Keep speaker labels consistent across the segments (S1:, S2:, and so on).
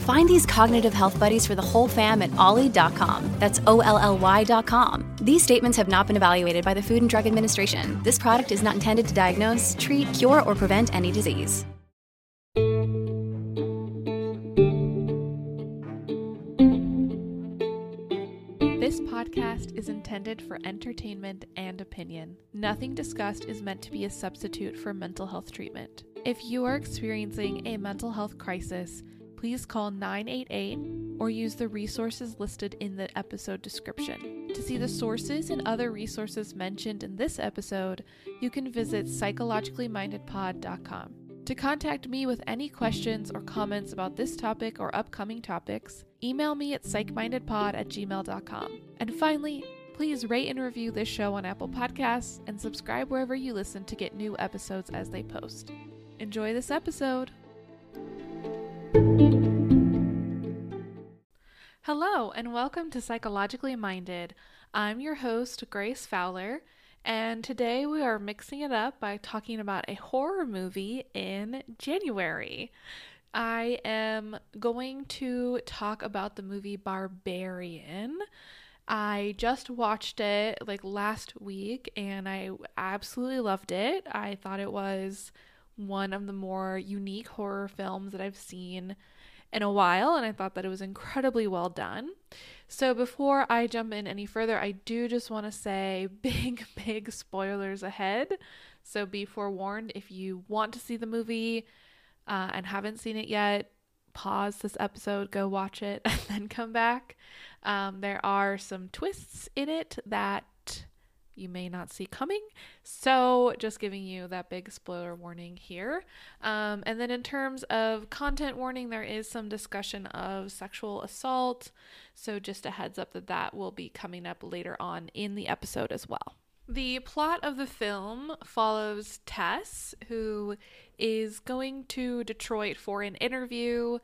S1: Find these cognitive health buddies for the whole fam at olly.com. That's O L L Y.com. These statements have not been evaluated by the Food and Drug Administration. This product is not intended to diagnose, treat, cure, or prevent any disease.
S2: This podcast is intended for entertainment and opinion. Nothing discussed is meant to be a substitute for mental health treatment. If you are experiencing a mental health crisis, please call 988 or use the resources listed in the episode description. To see the sources and other resources mentioned in this episode, you can visit psychologicallymindedpod.com. To contact me with any questions or comments about this topic or upcoming topics, email me at psychmindedpod at gmail.com. And finally, please rate and review this show on Apple Podcasts and subscribe wherever you listen to get new episodes as they post. Enjoy this episode! Hello, and welcome to Psychologically Minded. I'm your host, Grace Fowler, and today we are mixing it up by talking about a horror movie in January. I am going to talk about the movie Barbarian. I just watched it like last week and I absolutely loved it. I thought it was one of the more unique horror films that I've seen in a while, and I thought that it was incredibly well done. So, before I jump in any further, I do just want to say big, big spoilers ahead. So, be forewarned if you want to see the movie uh, and haven't seen it yet, pause this episode, go watch it, and then come back. Um, there are some twists in it that you may not see coming. So, just giving you that big spoiler warning here. Um, and then, in terms of content warning, there is some discussion of sexual assault. So, just a heads up that that will be coming up later on in the episode as well. The plot of the film follows Tess, who is going to Detroit for an interview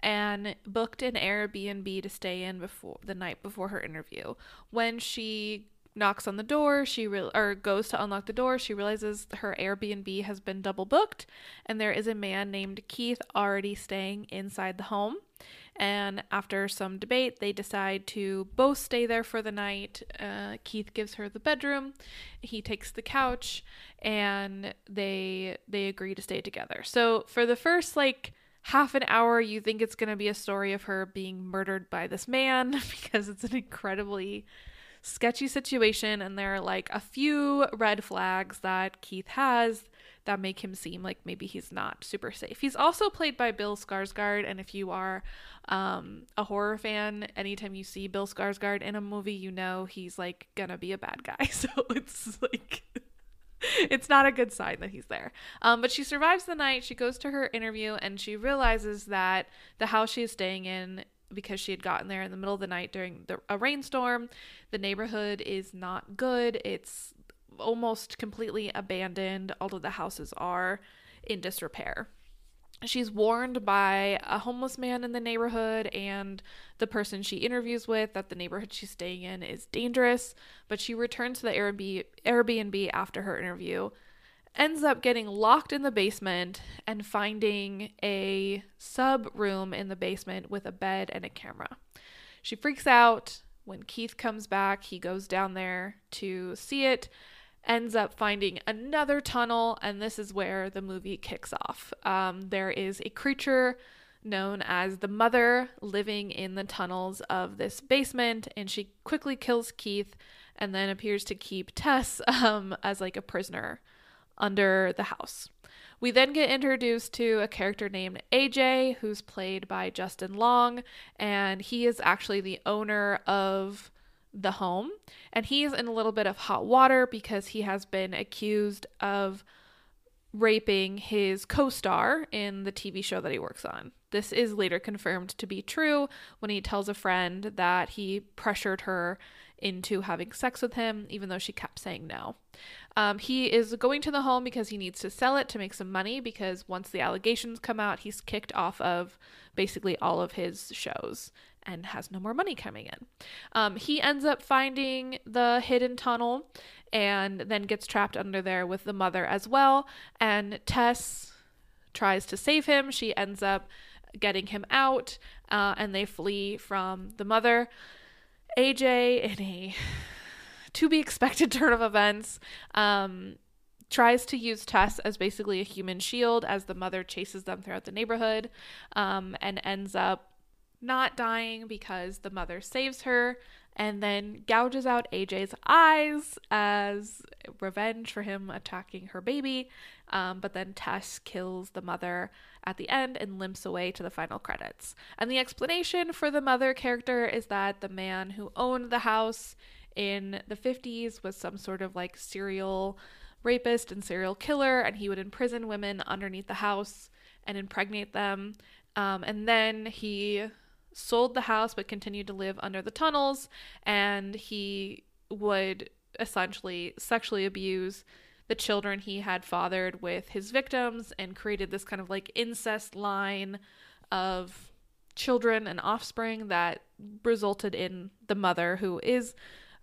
S2: and booked an Airbnb to stay in before the night before her interview. When she knocks on the door she re- or goes to unlock the door she realizes her airbnb has been double booked and there is a man named keith already staying inside the home. And after some debate they decide to both stay there for the night. Uh, keith gives her the bedroom he takes the couch and they they agree to stay together. So for the first like half an hour you think it's going to be a story of her being murdered by this man because it's an incredibly sketchy situation and there are like a few red flags that Keith has that make him seem like maybe he's not super safe. He's also played by Bill Skarsgård and if you are um, a horror fan, anytime you see Bill Skarsgård in a movie, you know he's like gonna be a bad guy. So it's like it's not a good sign that he's there. Um, but she survives the night. She goes to her interview and she realizes that the house she is staying in because she had gotten there in the middle of the night during the, a rainstorm. The neighborhood is not good. It's almost completely abandoned. although the houses are in disrepair. She's warned by a homeless man in the neighborhood and the person she interviews with that the neighborhood she's staying in is dangerous, but she returns to the Airbnb after her interview ends up getting locked in the basement and finding a sub room in the basement with a bed and a camera. She freaks out. When Keith comes back, he goes down there to see it, ends up finding another tunnel, and this is where the movie kicks off. Um, there is a creature known as the Mother living in the tunnels of this basement, and she quickly kills Keith and then appears to keep Tess um, as like a prisoner under the house. We then get introduced to a character named AJ, who's played by Justin Long, and he is actually the owner of the home. And he's in a little bit of hot water because he has been accused of raping his co star in the TV show that he works on. This is later confirmed to be true when he tells a friend that he pressured her into having sex with him, even though she kept saying no. Um, he is going to the home because he needs to sell it to make some money because once the allegations come out, he's kicked off of basically all of his shows and has no more money coming in. Um, he ends up finding the hidden tunnel and then gets trapped under there with the mother as well. And Tess tries to save him. She ends up getting him out uh, and they flee from the mother. AJ, in a to be expected turn of events, um, tries to use Tess as basically a human shield as the mother chases them throughout the neighborhood um, and ends up not dying because the mother saves her and then gouges out AJ's eyes as revenge for him attacking her baby. Um, but then Tess kills the mother at the end and limps away to the final credits. And the explanation for the mother character is that the man who owned the house in the 50s was some sort of like serial rapist and serial killer, and he would imprison women underneath the house and impregnate them. Um, and then he sold the house but continued to live under the tunnels, and he would essentially sexually abuse the children he had fathered with his victims and created this kind of like incest line of children and offspring that resulted in the mother who is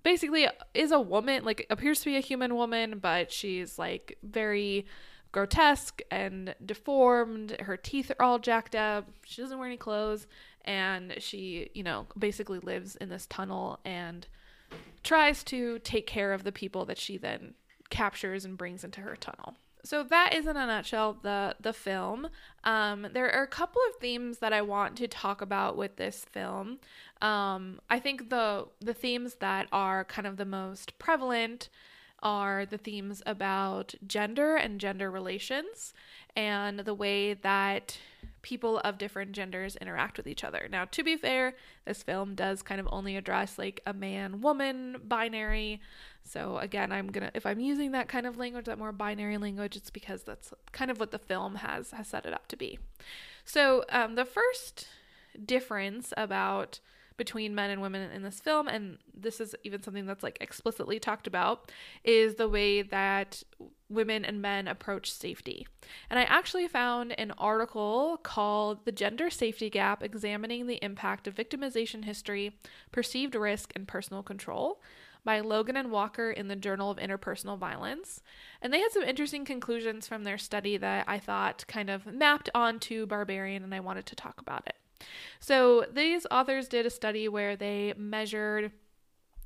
S2: basically is a woman like appears to be a human woman but she's like very grotesque and deformed. Her teeth are all jacked up. She doesn't wear any clothes. And she you know basically lives in this tunnel and tries to take care of the people that she then captures and brings into her tunnel. So that is in a nutshell the the film. Um, there are a couple of themes that I want to talk about with this film. Um, I think the the themes that are kind of the most prevalent are the themes about gender and gender relations and the way that people of different genders interact with each other. Now, to be fair, this film does kind of only address like a man woman binary so again, I'm gonna if I'm using that kind of language, that more binary language, it's because that's kind of what the film has has set it up to be. So um, the first difference about between men and women in this film, and this is even something that's like explicitly talked about, is the way that women and men approach safety. And I actually found an article called The Gender Safety Gap Examining the Impact of Victimization History, Perceived Risk, and Personal Control by Logan and Walker in the Journal of Interpersonal Violence. And they had some interesting conclusions from their study that I thought kind of mapped onto Barbarian, and I wanted to talk about it. So, these authors did a study where they measured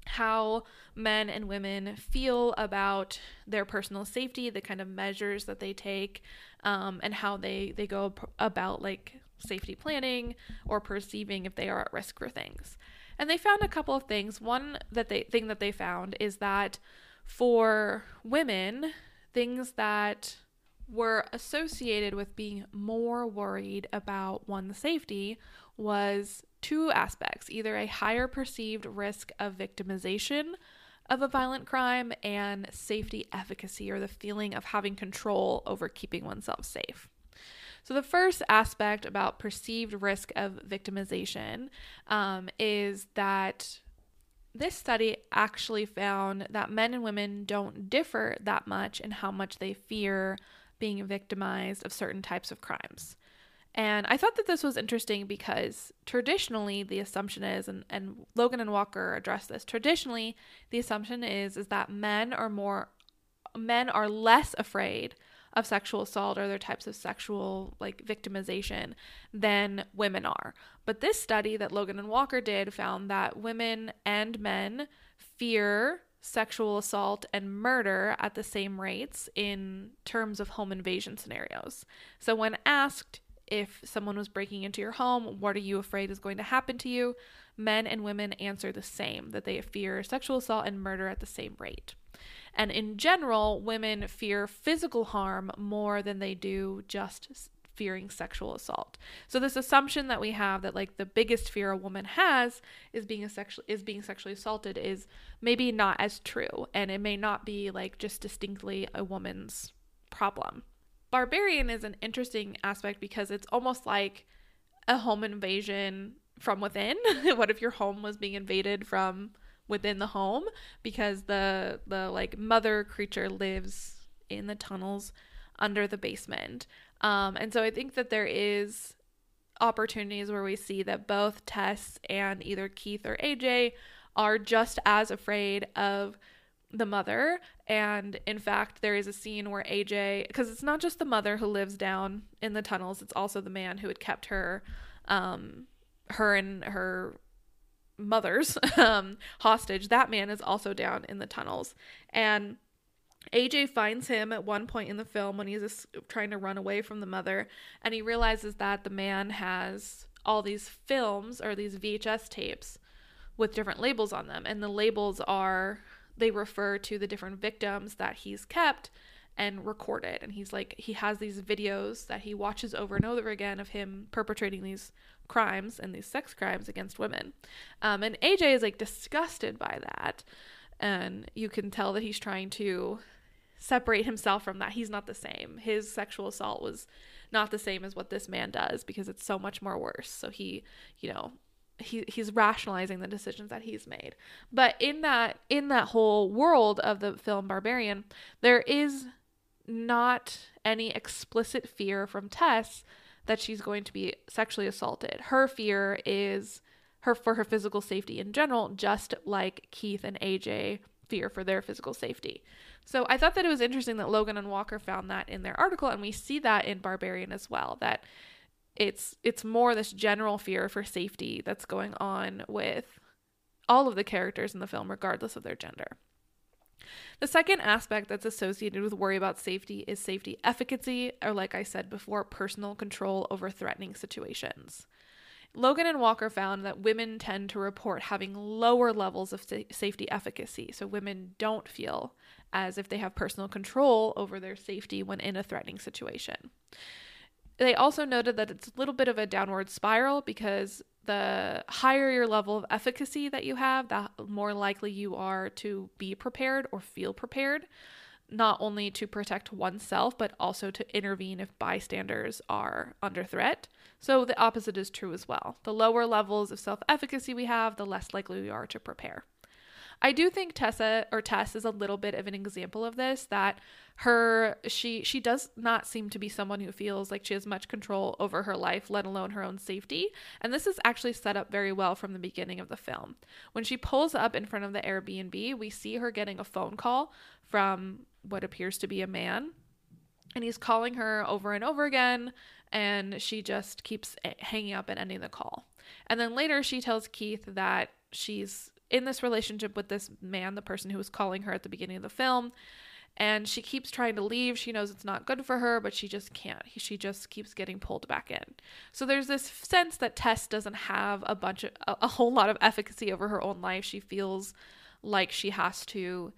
S2: how men and women feel about their personal safety, the kind of measures that they take, um, and how they, they go about like safety planning or perceiving if they are at risk for things. And they found a couple of things. One that they thing that they found is that for women, things that were associated with being more worried about one's safety was two aspects either a higher perceived risk of victimization of a violent crime and safety efficacy or the feeling of having control over keeping oneself safe. So, the first aspect about perceived risk of victimization um, is that this study actually found that men and women don't differ that much in how much they fear being victimized of certain types of crimes. And I thought that this was interesting because traditionally the assumption is, and, and Logan and Walker address this, traditionally the assumption is is that men are more men are less afraid of sexual assault or other types of sexual like victimization than women are. But this study that Logan and Walker did found that women and men fear sexual assault and murder at the same rates in terms of home invasion scenarios. So when asked if someone was breaking into your home, what are you afraid is going to happen to you? Men and women answer the same that they fear sexual assault and murder at the same rate. And in general, women fear physical harm more than they do just fearing sexual assault. So this assumption that we have that like the biggest fear a woman has is being a sexual is being sexually assaulted is maybe not as true and it may not be like just distinctly a woman's problem. Barbarian is an interesting aspect because it's almost like a home invasion from within. what if your home was being invaded from within the home because the the like mother creature lives in the tunnels under the basement. Um, and so I think that there is opportunities where we see that both Tess and either Keith or AJ are just as afraid of the mother. And in fact, there is a scene where AJ, because it's not just the mother who lives down in the tunnels, it's also the man who had kept her, um, her and her mothers um, hostage. That man is also down in the tunnels. And AJ finds him at one point in the film when he's trying to run away from the mother, and he realizes that the man has all these films or these VHS tapes with different labels on them. And the labels are, they refer to the different victims that he's kept and recorded. And he's like, he has these videos that he watches over and over again of him perpetrating these crimes and these sex crimes against women. Um, and AJ is like disgusted by that. And you can tell that he's trying to separate himself from that. He's not the same. His sexual assault was not the same as what this man does because it's so much more worse. So he, you know, he he's rationalizing the decisions that he's made. But in that in that whole world of the film Barbarian, there is not any explicit fear from Tess that she's going to be sexually assaulted. Her fear is her for her physical safety in general, just like Keith and AJ fear for their physical safety. So I thought that it was interesting that Logan and Walker found that in their article, and we see that in Barbarian as well. That it's it's more this general fear for safety that's going on with all of the characters in the film, regardless of their gender. The second aspect that's associated with worry about safety is safety efficacy, or like I said before, personal control over threatening situations. Logan and Walker found that women tend to report having lower levels of safety efficacy. So women don't feel as if they have personal control over their safety when in a threatening situation. They also noted that it's a little bit of a downward spiral because the higher your level of efficacy that you have, the more likely you are to be prepared or feel prepared, not only to protect oneself, but also to intervene if bystanders are under threat. So the opposite is true as well. The lower levels of self efficacy we have, the less likely we are to prepare. I do think Tessa or Tess is a little bit of an example of this that her she she does not seem to be someone who feels like she has much control over her life let alone her own safety and this is actually set up very well from the beginning of the film when she pulls up in front of the Airbnb we see her getting a phone call from what appears to be a man and he's calling her over and over again and she just keeps eh, hanging up and ending the call and then later she tells Keith that she's in this relationship with this man, the person who was calling her at the beginning of the film. And she keeps trying to leave. She knows it's not good for her, but she just can't. She just keeps getting pulled back in. So there's this sense that Tess doesn't have a bunch of a, a whole lot of efficacy over her own life. She feels like she has to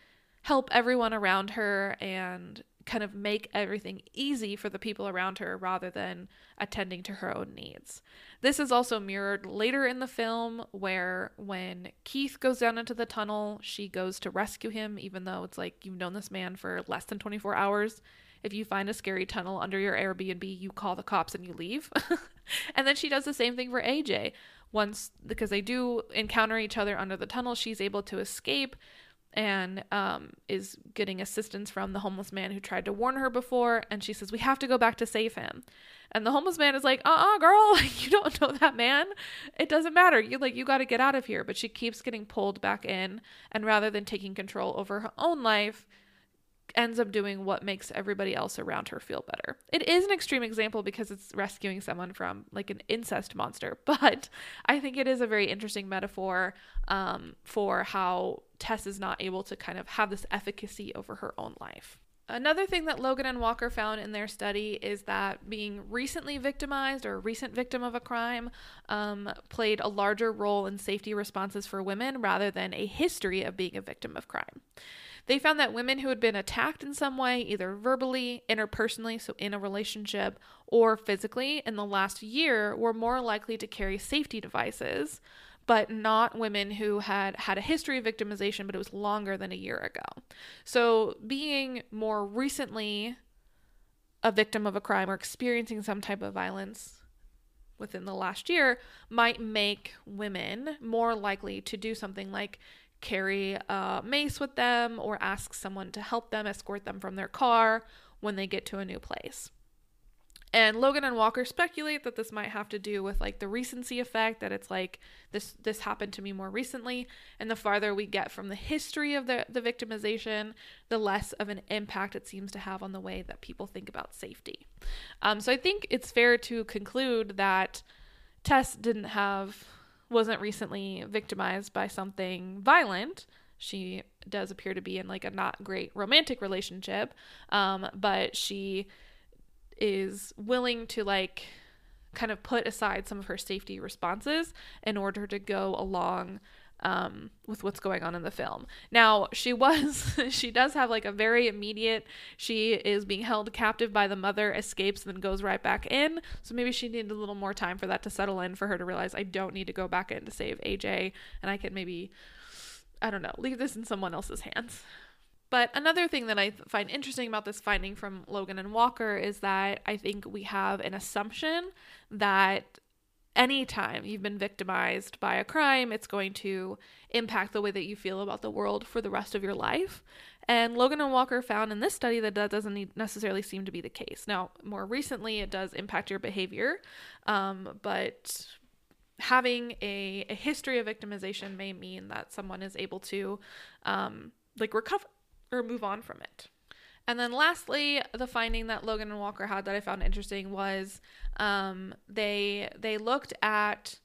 S2: help everyone around her and kind of make everything easy for the people around her rather than attending to her own needs. This is also mirrored later in the film where when Keith goes down into the tunnel, she goes to rescue him, even though it's like you've known this man for less than 24 hours. If you find a scary tunnel under your Airbnb, you call the cops and you leave. and then she does the same thing for AJ. Once, because they do encounter each other under the tunnel, she's able to escape and um, is getting assistance from the homeless man who tried to warn her before. And she says, We have to go back to save him. And the homeless man is like, uh uh-uh, uh girl, you don't know that man. It doesn't matter. You like, you got to get out of here. But she keeps getting pulled back in. And rather than taking control over her own life, ends up doing what makes everybody else around her feel better. It is an extreme example because it's rescuing someone from like an incest monster, but I think it is a very interesting metaphor um, for how Tess is not able to kind of have this efficacy over her own life. Another thing that Logan and Walker found in their study is that being recently victimized or a recent victim of a crime um, played a larger role in safety responses for women rather than a history of being a victim of crime. They found that women who had been attacked in some way, either verbally, interpersonally, so in a relationship, or physically in the last year, were more likely to carry safety devices, but not women who had had a history of victimization, but it was longer than a year ago. So being more recently a victim of a crime or experiencing some type of violence within the last year might make women more likely to do something like carry a mace with them or ask someone to help them escort them from their car when they get to a new place. And Logan and Walker speculate that this might have to do with like the recency effect that it's like this this happened to me more recently and the farther we get from the history of the the victimization, the less of an impact it seems to have on the way that people think about safety. Um, so I think it's fair to conclude that Tess didn't have wasn't recently victimized by something violent. She does appear to be in like a not great romantic relationship, um, but she is willing to like kind of put aside some of her safety responses in order to go along um, with what's going on in the film. Now, she was, she does have like a very immediate, she is being held captive by the mother, escapes, then goes right back in. So maybe she needed a little more time for that to settle in for her to realize I don't need to go back in to save AJ and I can maybe, I don't know, leave this in someone else's hands. But another thing that I find interesting about this finding from Logan and Walker is that I think we have an assumption that anytime you've been victimized by a crime, it's going to impact the way that you feel about the world for the rest of your life. And Logan and Walker found in this study that that doesn't necessarily seem to be the case. Now, more recently, it does impact your behavior, um, but having a, a history of victimization may mean that someone is able to um, like recover or move on from it. And then lastly, the finding that Logan and Walker had that I found interesting was um, they they looked at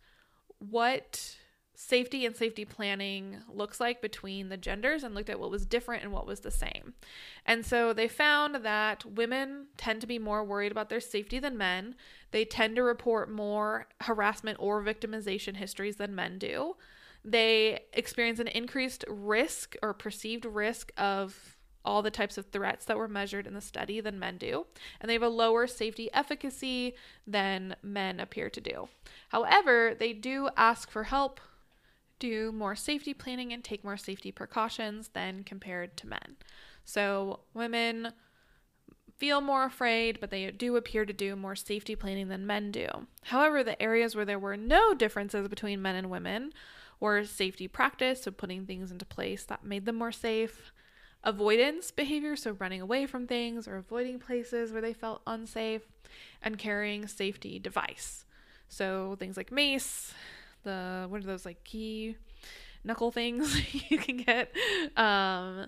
S2: what safety and safety planning looks like between the genders and looked at what was different and what was the same. And so they found that women tend to be more worried about their safety than men. They tend to report more harassment or victimization histories than men do. They experience an increased risk or perceived risk of all the types of threats that were measured in the study than men do, and they have a lower safety efficacy than men appear to do. However, they do ask for help, do more safety planning, and take more safety precautions than compared to men. So, women feel more afraid, but they do appear to do more safety planning than men do. However, the areas where there were no differences between men and women were safety practice, so putting things into place that made them more safe, avoidance behavior, so running away from things or avoiding places where they felt unsafe, and carrying safety device. So things like mace, the what are those like key knuckle things you can get. Um,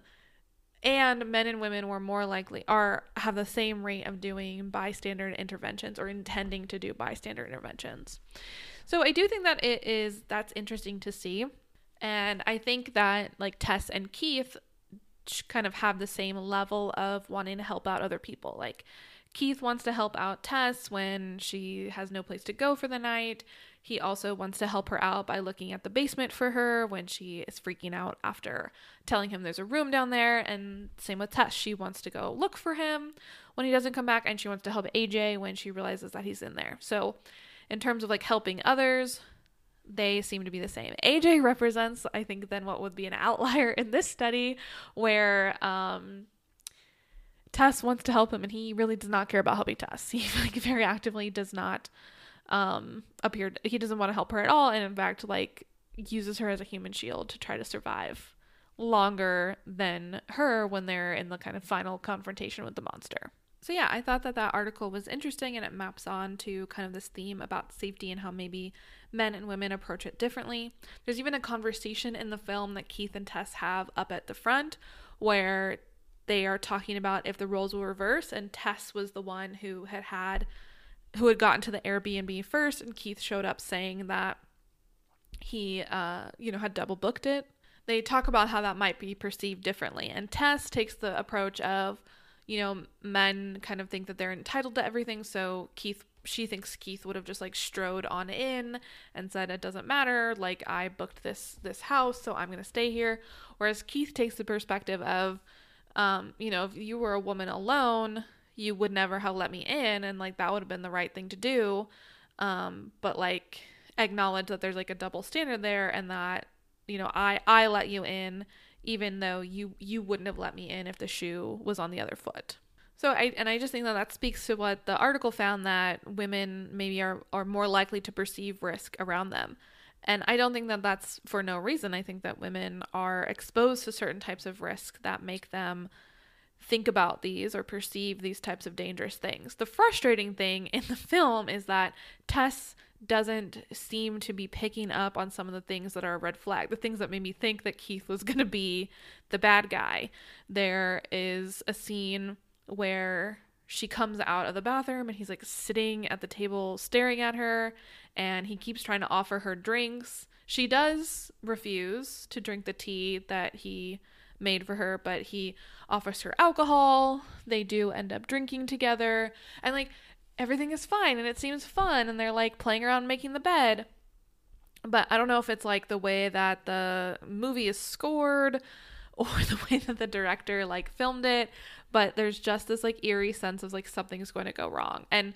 S2: and men and women were more likely are have the same rate of doing bystander interventions or intending to do bystander interventions. So I do think that it is that's interesting to see. And I think that like Tess and Keith kind of have the same level of wanting to help out other people. Like Keith wants to help out Tess when she has no place to go for the night. He also wants to help her out by looking at the basement for her when she is freaking out after telling him there's a room down there. And same with Tess. She wants to go look for him when he doesn't come back, and she wants to help AJ when she realizes that he's in there. So, in terms of like helping others, they seem to be the same. AJ represents, I think, then what would be an outlier in this study where um, Tess wants to help him and he really does not care about helping Tess. He like very actively does not um, appear, he doesn't want to help her at all. And in fact, like uses her as a human shield to try to survive longer than her when they're in the kind of final confrontation with the monster. So, yeah, I thought that that article was interesting and it maps on to kind of this theme about safety and how maybe men and women approach it differently. There's even a conversation in the film that Keith and Tess have up at the front where they are talking about if the roles will reverse, and Tess was the one who had had who had gotten to the Airbnb first, and Keith showed up saying that he, uh, you know, had double booked it. They talk about how that might be perceived differently, and Tess takes the approach of, you know, men kind of think that they're entitled to everything, so Keith she thinks Keith would have just like strode on in and said it doesn't matter like I booked this this house so I'm going to stay here. Whereas Keith takes the perspective of um you know if you were a woman alone you would never have let me in and like that would have been the right thing to do. Um but like acknowledge that there's like a double standard there and that you know I I let you in even though you you wouldn't have let me in if the shoe was on the other foot. So I and I just think that that speaks to what the article found that women maybe are are more likely to perceive risk around them. And I don't think that that's for no reason. I think that women are exposed to certain types of risk that make them think about these or perceive these types of dangerous things. The frustrating thing in the film is that Tess doesn't seem to be picking up on some of the things that are a red flag, the things that made me think that Keith was going to be the bad guy. There is a scene where she comes out of the bathroom and he's like sitting at the table staring at her and he keeps trying to offer her drinks. She does refuse to drink the tea that he made for her, but he offers her alcohol. They do end up drinking together and like everything is fine and it seems fun and they're like playing around making the bed. But I don't know if it's like the way that the movie is scored or the way that the director like filmed it, but there's just this like eerie sense of like something's going to go wrong. And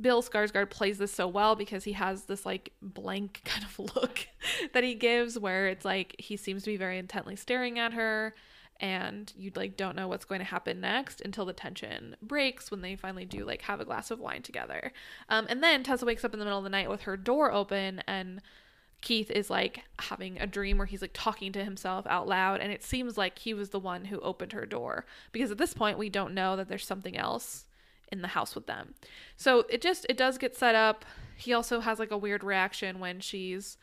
S2: Bill Skarsgård plays this so well because he has this like blank kind of look that he gives where it's like he seems to be very intently staring at her and you like don't know what's going to happen next until the tension breaks when they finally do like have a glass of wine together. Um, and then Tessa wakes up in the middle of the night with her door open and Keith is like having a dream where he's like talking to himself out loud and it seems like he was the one who opened her door because at this point we don't know that there's something else in the house with them. So it just it does get set up. He also has like a weird reaction when she's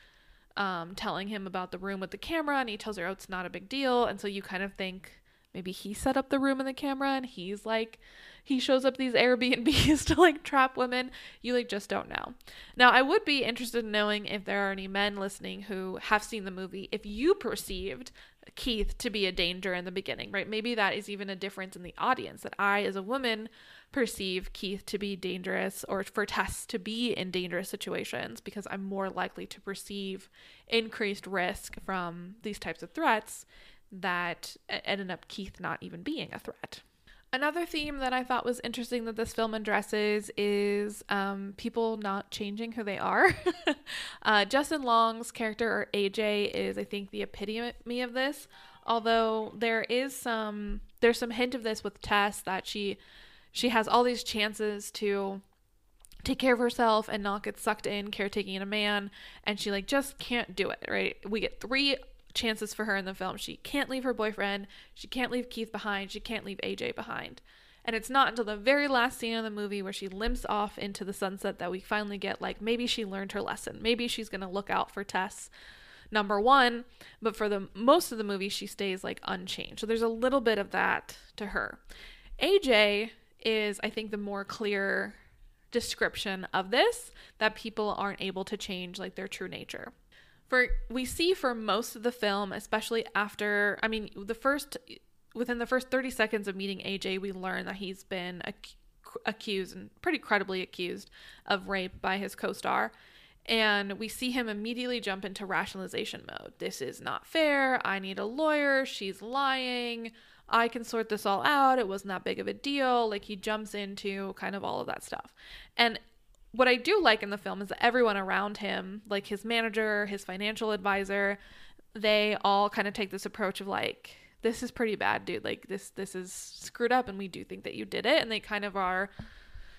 S2: um, telling him about the room with the camera and he tells her oh it's not a big deal and so you kind of think maybe he set up the room and the camera and he's like he shows up these Airbnbs to like trap women. You like just don't know. Now, I would be interested in knowing if there are any men listening who have seen the movie, if you perceived Keith to be a danger in the beginning, right? Maybe that is even a difference in the audience that I, as a woman, perceive Keith to be dangerous or for Tess to be in dangerous situations because I'm more likely to perceive increased risk from these types of threats that ended up Keith not even being a threat. Another theme that I thought was interesting that this film addresses is um, people not changing who they are. uh, Justin Long's character, or AJ, is I think the epitome of this. Although there is some, there's some hint of this with Tess that she, she has all these chances to take care of herself and not get sucked in caretaking in a man, and she like just can't do it. Right? We get three chances for her in the film. She can't leave her boyfriend. She can't leave Keith behind. She can't leave AJ behind. And it's not until the very last scene of the movie where she limps off into the sunset that we finally get like maybe she learned her lesson. Maybe she's going to look out for Tess number 1, but for the most of the movie she stays like unchanged. So there's a little bit of that to her. AJ is I think the more clear description of this that people aren't able to change like their true nature for we see for most of the film, especially after I mean the first within the first 30 seconds of meeting AJ, we learn that he's been ac- accused and pretty credibly accused of rape by his co-star. And we see him immediately jump into rationalization mode. This is not fair. I need a lawyer. She's lying. I can sort this all out. It wasn't that big of a deal. Like he jumps into kind of all of that stuff. And what I do like in the film is that everyone around him, like his manager, his financial advisor, they all kind of take this approach of like, this is pretty bad, dude. Like this this is screwed up and we do think that you did it and they kind of are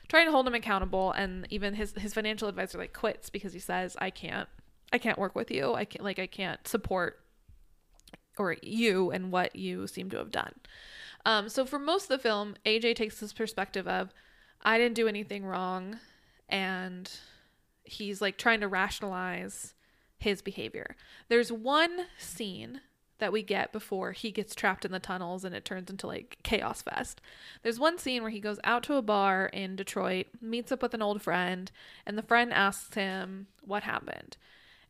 S2: trying to hold him accountable and even his his financial advisor like quits because he says, I can't I can't work with you. I can't like I can't support or you and what you seem to have done. Um, so for most of the film, AJ takes this perspective of I didn't do anything wrong and he's like trying to rationalize his behavior. There's one scene that we get before he gets trapped in the tunnels and it turns into like chaos fest. There's one scene where he goes out to a bar in Detroit, meets up with an old friend, and the friend asks him what happened.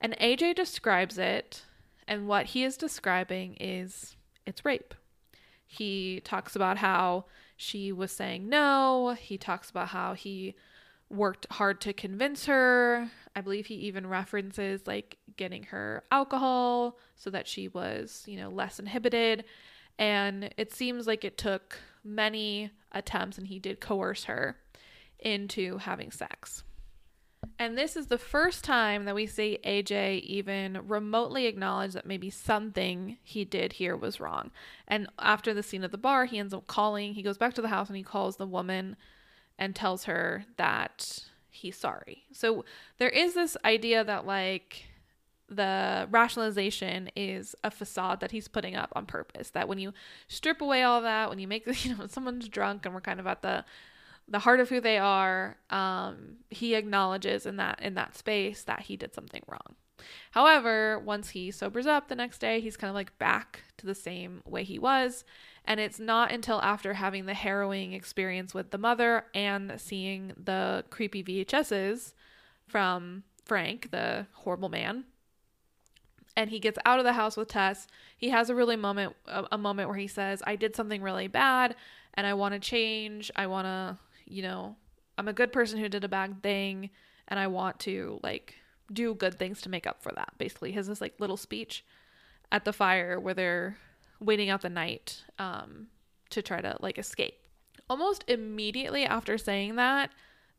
S2: And AJ describes it, and what he is describing is it's rape. He talks about how she was saying no, he talks about how he worked hard to convince her. I believe he even references like getting her alcohol so that she was, you know, less inhibited. And it seems like it took many attempts and he did coerce her into having sex. And this is the first time that we see AJ even remotely acknowledge that maybe something he did here was wrong. And after the scene at the bar, he ends up calling, he goes back to the house and he calls the woman and tells her that he's sorry. So there is this idea that, like, the rationalization is a facade that he's putting up on purpose. That when you strip away all that, when you make, you know, someone's drunk and we're kind of at the the heart of who they are, um, he acknowledges in that in that space that he did something wrong. However, once he sobers up the next day, he's kind of like back to the same way he was. And it's not until after having the harrowing experience with the mother and seeing the creepy VHSs from Frank, the horrible man, and he gets out of the house with Tess. He has a really moment a, a moment where he says, "I did something really bad and I want to change. I want to you know, I'm a good person who did a bad thing and I want to like do good things to make up for that. Basically, has this like little speech at the fire where they're waiting out the night um, to try to like escape. Almost immediately after saying that,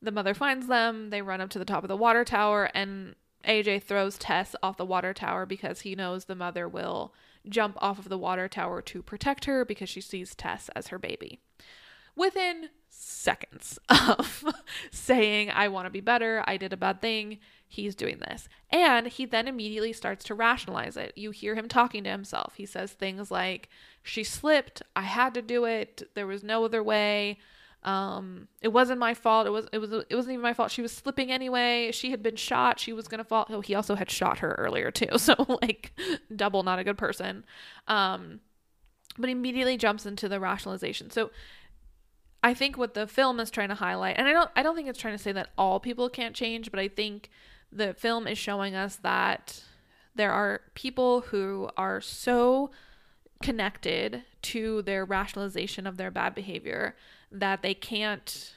S2: the mother finds them. They run up to the top of the water tower, and AJ throws Tess off the water tower because he knows the mother will jump off of the water tower to protect her because she sees Tess as her baby. Within seconds of saying, I want to be better, I did a bad thing, he's doing this. And he then immediately starts to rationalize it. You hear him talking to himself. He says things like, She slipped, I had to do it, there was no other way. Um, it wasn't my fault. It was it was it wasn't even my fault. She was slipping anyway. She had been shot. She was gonna fall. Oh, he also had shot her earlier too. So like double not a good person. Um, but immediately jumps into the rationalization. So I think what the film is trying to highlight, and I don't I don't think it's trying to say that all people can't change, but I think the film is showing us that there are people who are so connected to their rationalization of their bad behavior that they can't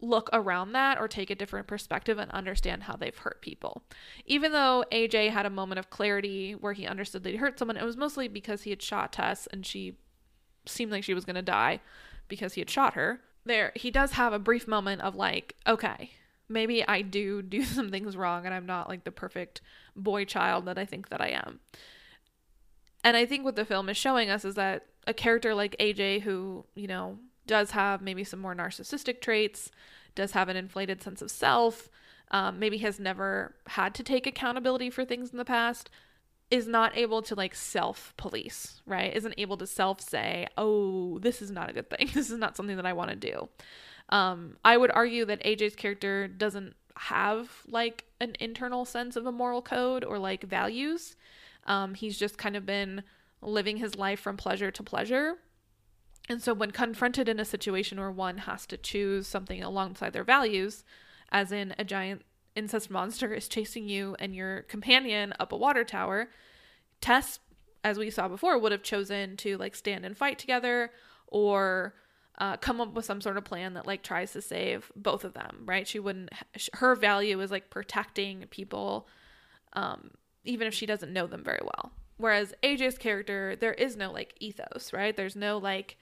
S2: look around that or take a different perspective and understand how they've hurt people. Even though AJ had a moment of clarity where he understood that he hurt someone, it was mostly because he had shot Tess and she seemed like she was going to die because he had shot her. There, he does have a brief moment of like, okay, maybe I do do some things wrong and I'm not like the perfect boy child that I think that I am. And I think what the film is showing us is that a character like AJ, who, you know, does have maybe some more narcissistic traits, does have an inflated sense of self, um, maybe has never had to take accountability for things in the past, is not able to like self police, right? Isn't able to self say, oh, this is not a good thing. This is not something that I want to do. Um, I would argue that AJ's character doesn't have like an internal sense of a moral code or like values. Um, he's just kind of been living his life from pleasure to pleasure. And so, when confronted in a situation where one has to choose something alongside their values, as in a giant incest monster is chasing you and your companion up a water tower, Tess, as we saw before, would have chosen to like stand and fight together or uh, come up with some sort of plan that like tries to save both of them, right? She wouldn't, her value is like protecting people, um, even if she doesn't know them very well. Whereas AJ's character, there is no like ethos, right? There's no like,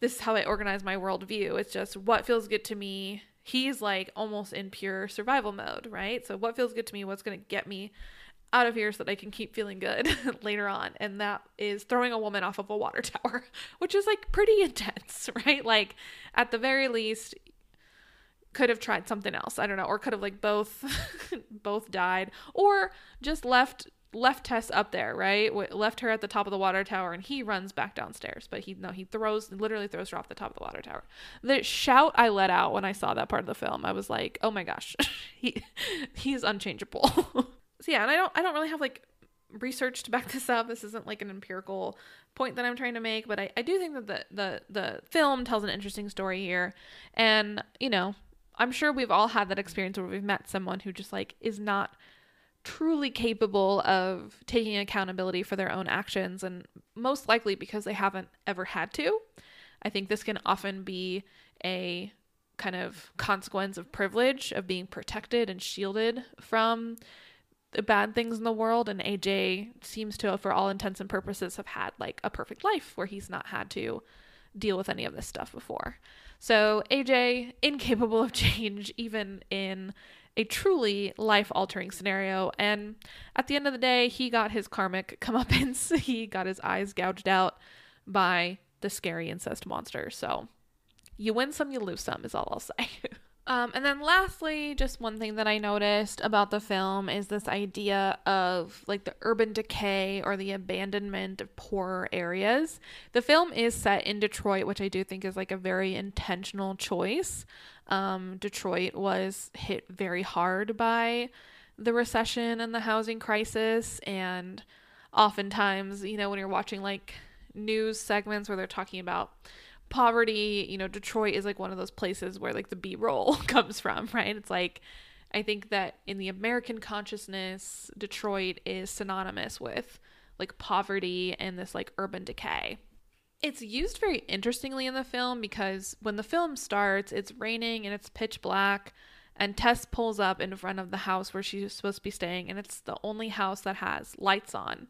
S2: this is how I organize my worldview. It's just what feels good to me he's like almost in pure survival mode, right? So what feels good to me, what's going to get me out of here so that I can keep feeling good later on. And that is throwing a woman off of a water tower, which is like pretty intense, right? Like at the very least could have tried something else. I don't know, or could have like both both died or just left left Tess up there, right? Left her at the top of the water tower, and he runs back downstairs. But he no, he throws literally throws her off the top of the water tower. The shout I let out when I saw that part of the film, I was like, oh my gosh, he he's unchangeable. so yeah, and I don't I don't really have like research to back this up. This isn't like an empirical point that I'm trying to make, but I, I do think that the, the the film tells an interesting story here. And, you know, I'm sure we've all had that experience where we've met someone who just like is not truly capable of taking accountability for their own actions, and most likely because they haven't ever had to. I think this can often be a kind of consequence of privilege of being protected and shielded from the bad things in the world and AJ seems to for all intents and purposes have had like a perfect life where he's not had to deal with any of this stuff before. So AJ incapable of change even in a truly life altering scenario and at the end of the day he got his karmic comeuppance. he got his eyes gouged out by the scary incest monster. So you win some, you lose some, is all I'll say. um, and then lastly, just one thing that I noticed about the film is this idea of like the urban decay or the abandonment of poorer areas. The film is set in Detroit, which I do think is like a very intentional choice. Um, Detroit was hit very hard by the recession and the housing crisis and oftentimes you know when you're watching like news segments where they're talking about poverty, you know, Detroit is like one of those places where like the B roll comes from, right? It's like I think that in the American consciousness, Detroit is synonymous with like poverty and this like urban decay. It's used very interestingly in the film because when the film starts, it's raining and it's pitch black, and Tess pulls up in front of the house where she's supposed to be staying, and it's the only house that has lights on.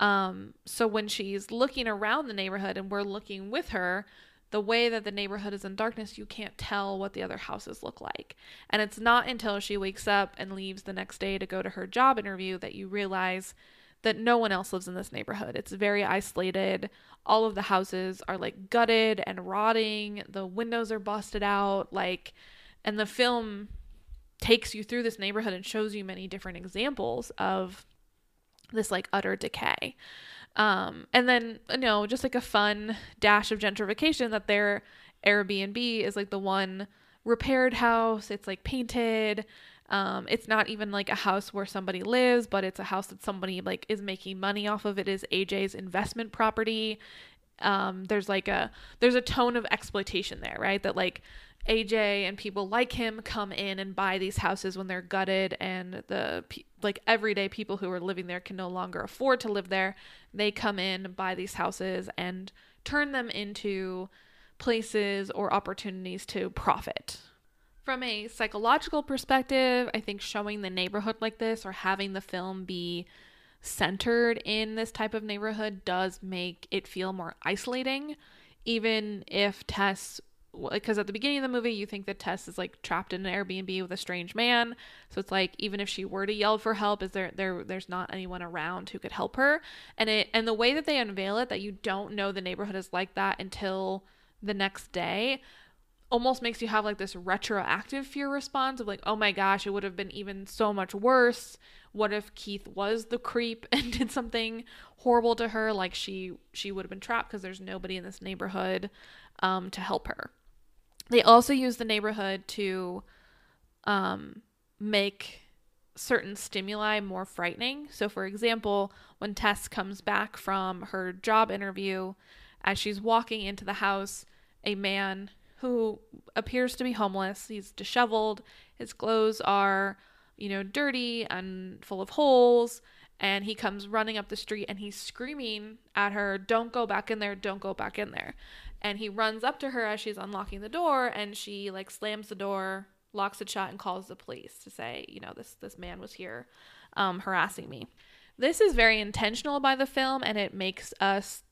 S2: Um, so when she's looking around the neighborhood and we're looking with her, the way that the neighborhood is in darkness, you can't tell what the other houses look like. And it's not until she wakes up and leaves the next day to go to her job interview that you realize that no one else lives in this neighborhood. It's very isolated. All of the houses are like gutted and rotting. The windows are busted out like and the film takes you through this neighborhood and shows you many different examples of this like utter decay. Um, and then, you know, just like a fun dash of gentrification that their Airbnb is like the one repaired house. It's like painted. Um, it's not even like a house where somebody lives, but it's a house that somebody like is making money off of. It is AJ's investment property. Um, there's like a there's a tone of exploitation there, right? That like AJ and people like him come in and buy these houses when they're gutted and the like everyday people who are living there can no longer afford to live there. They come in, buy these houses and turn them into places or opportunities to profit. From a psychological perspective, I think showing the neighborhood like this or having the film be centered in this type of neighborhood does make it feel more isolating even if Tess because at the beginning of the movie you think that Tess is like trapped in an Airbnb with a strange man. So it's like even if she were to yell for help, is there there there's not anyone around who could help her. And it and the way that they unveil it that you don't know the neighborhood is like that until the next day almost makes you have like this retroactive fear response of like, oh my gosh, it would have been even so much worse. What if Keith was the creep and did something horrible to her? Like she she would have been trapped because there's nobody in this neighborhood um, to help her. They also use the neighborhood to um, make certain stimuli more frightening. So, for example, when Tess comes back from her job interview, as she's walking into the house, a man who appears to be homeless, he's disheveled, his clothes are, you know, dirty and full of holes, and he comes running up the street and he's screaming at her, Don't go back in there, don't go back in there. And he runs up to her as she's unlocking the door and she like slams the door locks it shut and calls the police to say you know this this man was here um, harassing me. This is very intentional by the film and it makes us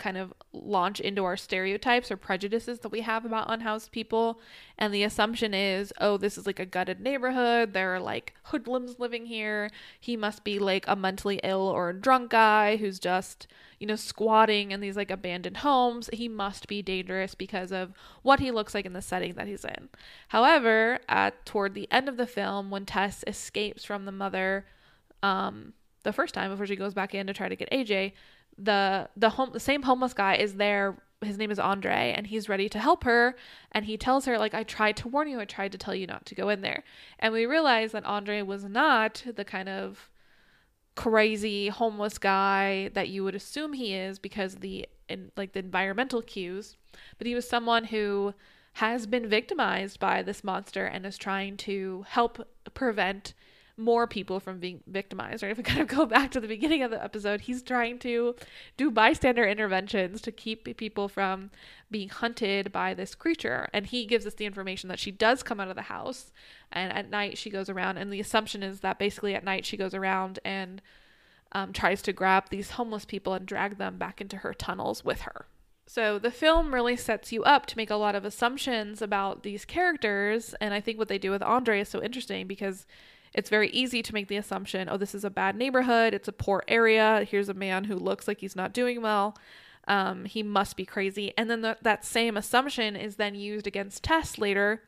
S2: kind of launch into our stereotypes or prejudices that we have about unhoused people. And the assumption is, oh, this is like a gutted neighborhood. There are like hoodlums living here. He must be like a mentally ill or a drunk guy who's just, you know, squatting in these like abandoned homes. He must be dangerous because of what he looks like in the setting that he's in. However, at toward the end of the film, when Tess escapes from the mother, um, the first time before she goes back in to try to get AJ, the the home the same homeless guy is there. His name is Andre and he's ready to help her. And he tells her like I tried to warn you. I tried to tell you not to go in there. And we realize that Andre was not the kind of crazy homeless guy that you would assume he is because the in like the environmental cues but he was someone who has been victimized by this monster and is trying to help prevent more people from being victimized, right? If we kind of go back to the beginning of the episode, he's trying to do bystander interventions to keep people from being hunted by this creature. And he gives us the information that she does come out of the house and at night she goes around. And the assumption is that basically at night she goes around and um, tries to grab these homeless people and drag them back into her tunnels with her. So the film really sets you up to make a lot of assumptions about these characters. And I think what they do with Andre is so interesting because it's very easy to make the assumption oh, this is a bad neighborhood, it's a poor area, here's a man who looks like he's not doing well. Um, he must be crazy. And then the, that same assumption is then used against Tess later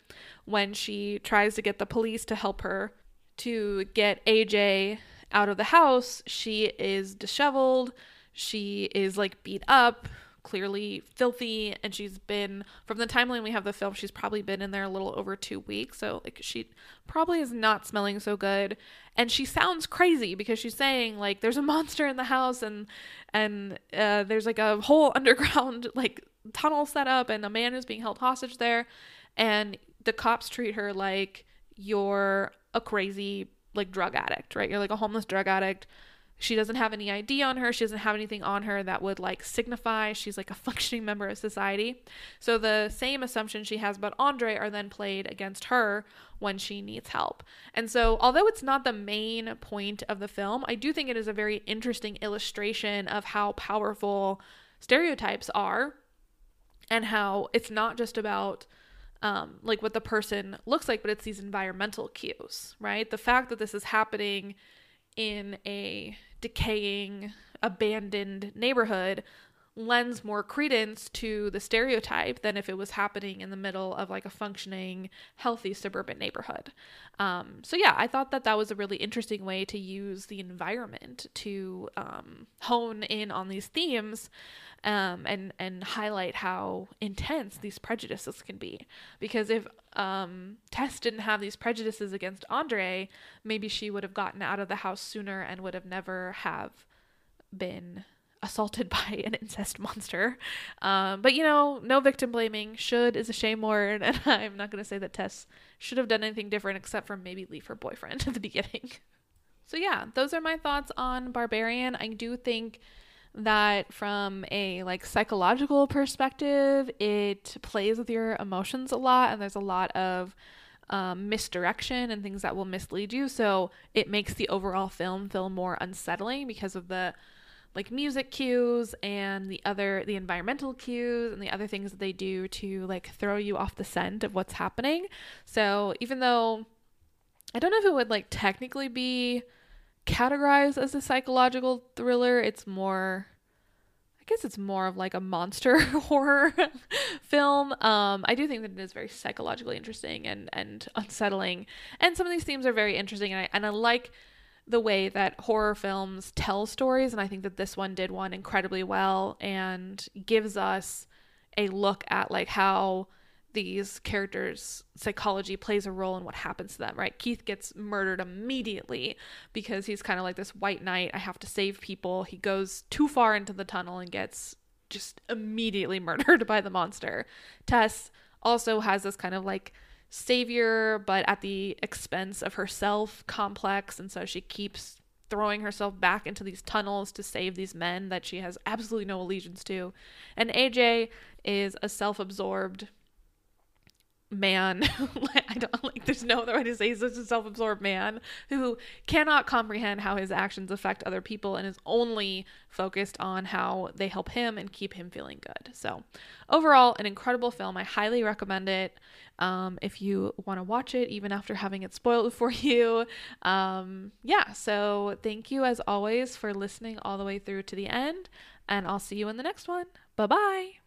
S2: when she tries to get the police to help her to get AJ out of the house. She is disheveled. She is like beat up clearly filthy and she's been from the timeline we have the film she's probably been in there a little over two weeks. So like she probably is not smelling so good. And she sounds crazy because she's saying like there's a monster in the house and and uh, there's like a whole underground like tunnel set up and a man is being held hostage there. And the cops treat her like you're a crazy like drug addict right? You're like a homeless drug addict she doesn't have any ID on her. She doesn't have anything on her that would like signify she's like a functioning member of society. So the same assumptions she has about Andre are then played against her when she needs help. And so, although it's not the main point of the film, I do think it is a very interesting illustration of how powerful stereotypes are and how it's not just about um, like what the person looks like, but it's these environmental cues, right? The fact that this is happening in a decaying, abandoned neighborhood lends more credence to the stereotype than if it was happening in the middle of like a functioning, healthy suburban neighborhood. Um, so, yeah, I thought that that was a really interesting way to use the environment to um, hone in on these themes um, and and highlight how intense these prejudices can be. Because if um, Tess didn't have these prejudices against Andre, maybe she would have gotten out of the house sooner and would have never have been assaulted by an incest monster. Um, but you know, no victim blaming. Should is a shame word, and I'm not going to say that Tess should have done anything different except for maybe leave her boyfriend at the beginning. So yeah, those are my thoughts on Barbarian. I do think that from a like psychological perspective, it plays with your emotions a lot, and there's a lot of um, misdirection and things that will mislead you. So it makes the overall film feel more unsettling because of the like music cues and the other the environmental cues and the other things that they do to like throw you off the scent of what's happening. So even though I don't know if it would like technically be categorized as a psychological thriller. It's more I guess it's more of like a monster horror film. Um, I do think that it is very psychologically interesting and and unsettling, and some of these themes are very interesting. And I and I like the way that horror films tell stories, and I think that this one did one incredibly well and gives us a look at like how these characters' psychology plays a role in what happens to them, right? Keith gets murdered immediately because he's kind of like this white knight. I have to save people. He goes too far into the tunnel and gets just immediately murdered by the monster. Tess also has this kind of like savior, but at the expense of herself complex. And so she keeps throwing herself back into these tunnels to save these men that she has absolutely no allegiance to. And AJ is a self absorbed man i don't like there's no other way to say he's such a self-absorbed man who cannot comprehend how his actions affect other people and is only focused on how they help him and keep him feeling good. So overall an incredible film. I highly recommend it um, if you want to watch it even after having it spoiled for you. Um, yeah so thank you as always for listening all the way through to the end and i'll see you in the next one. Bye bye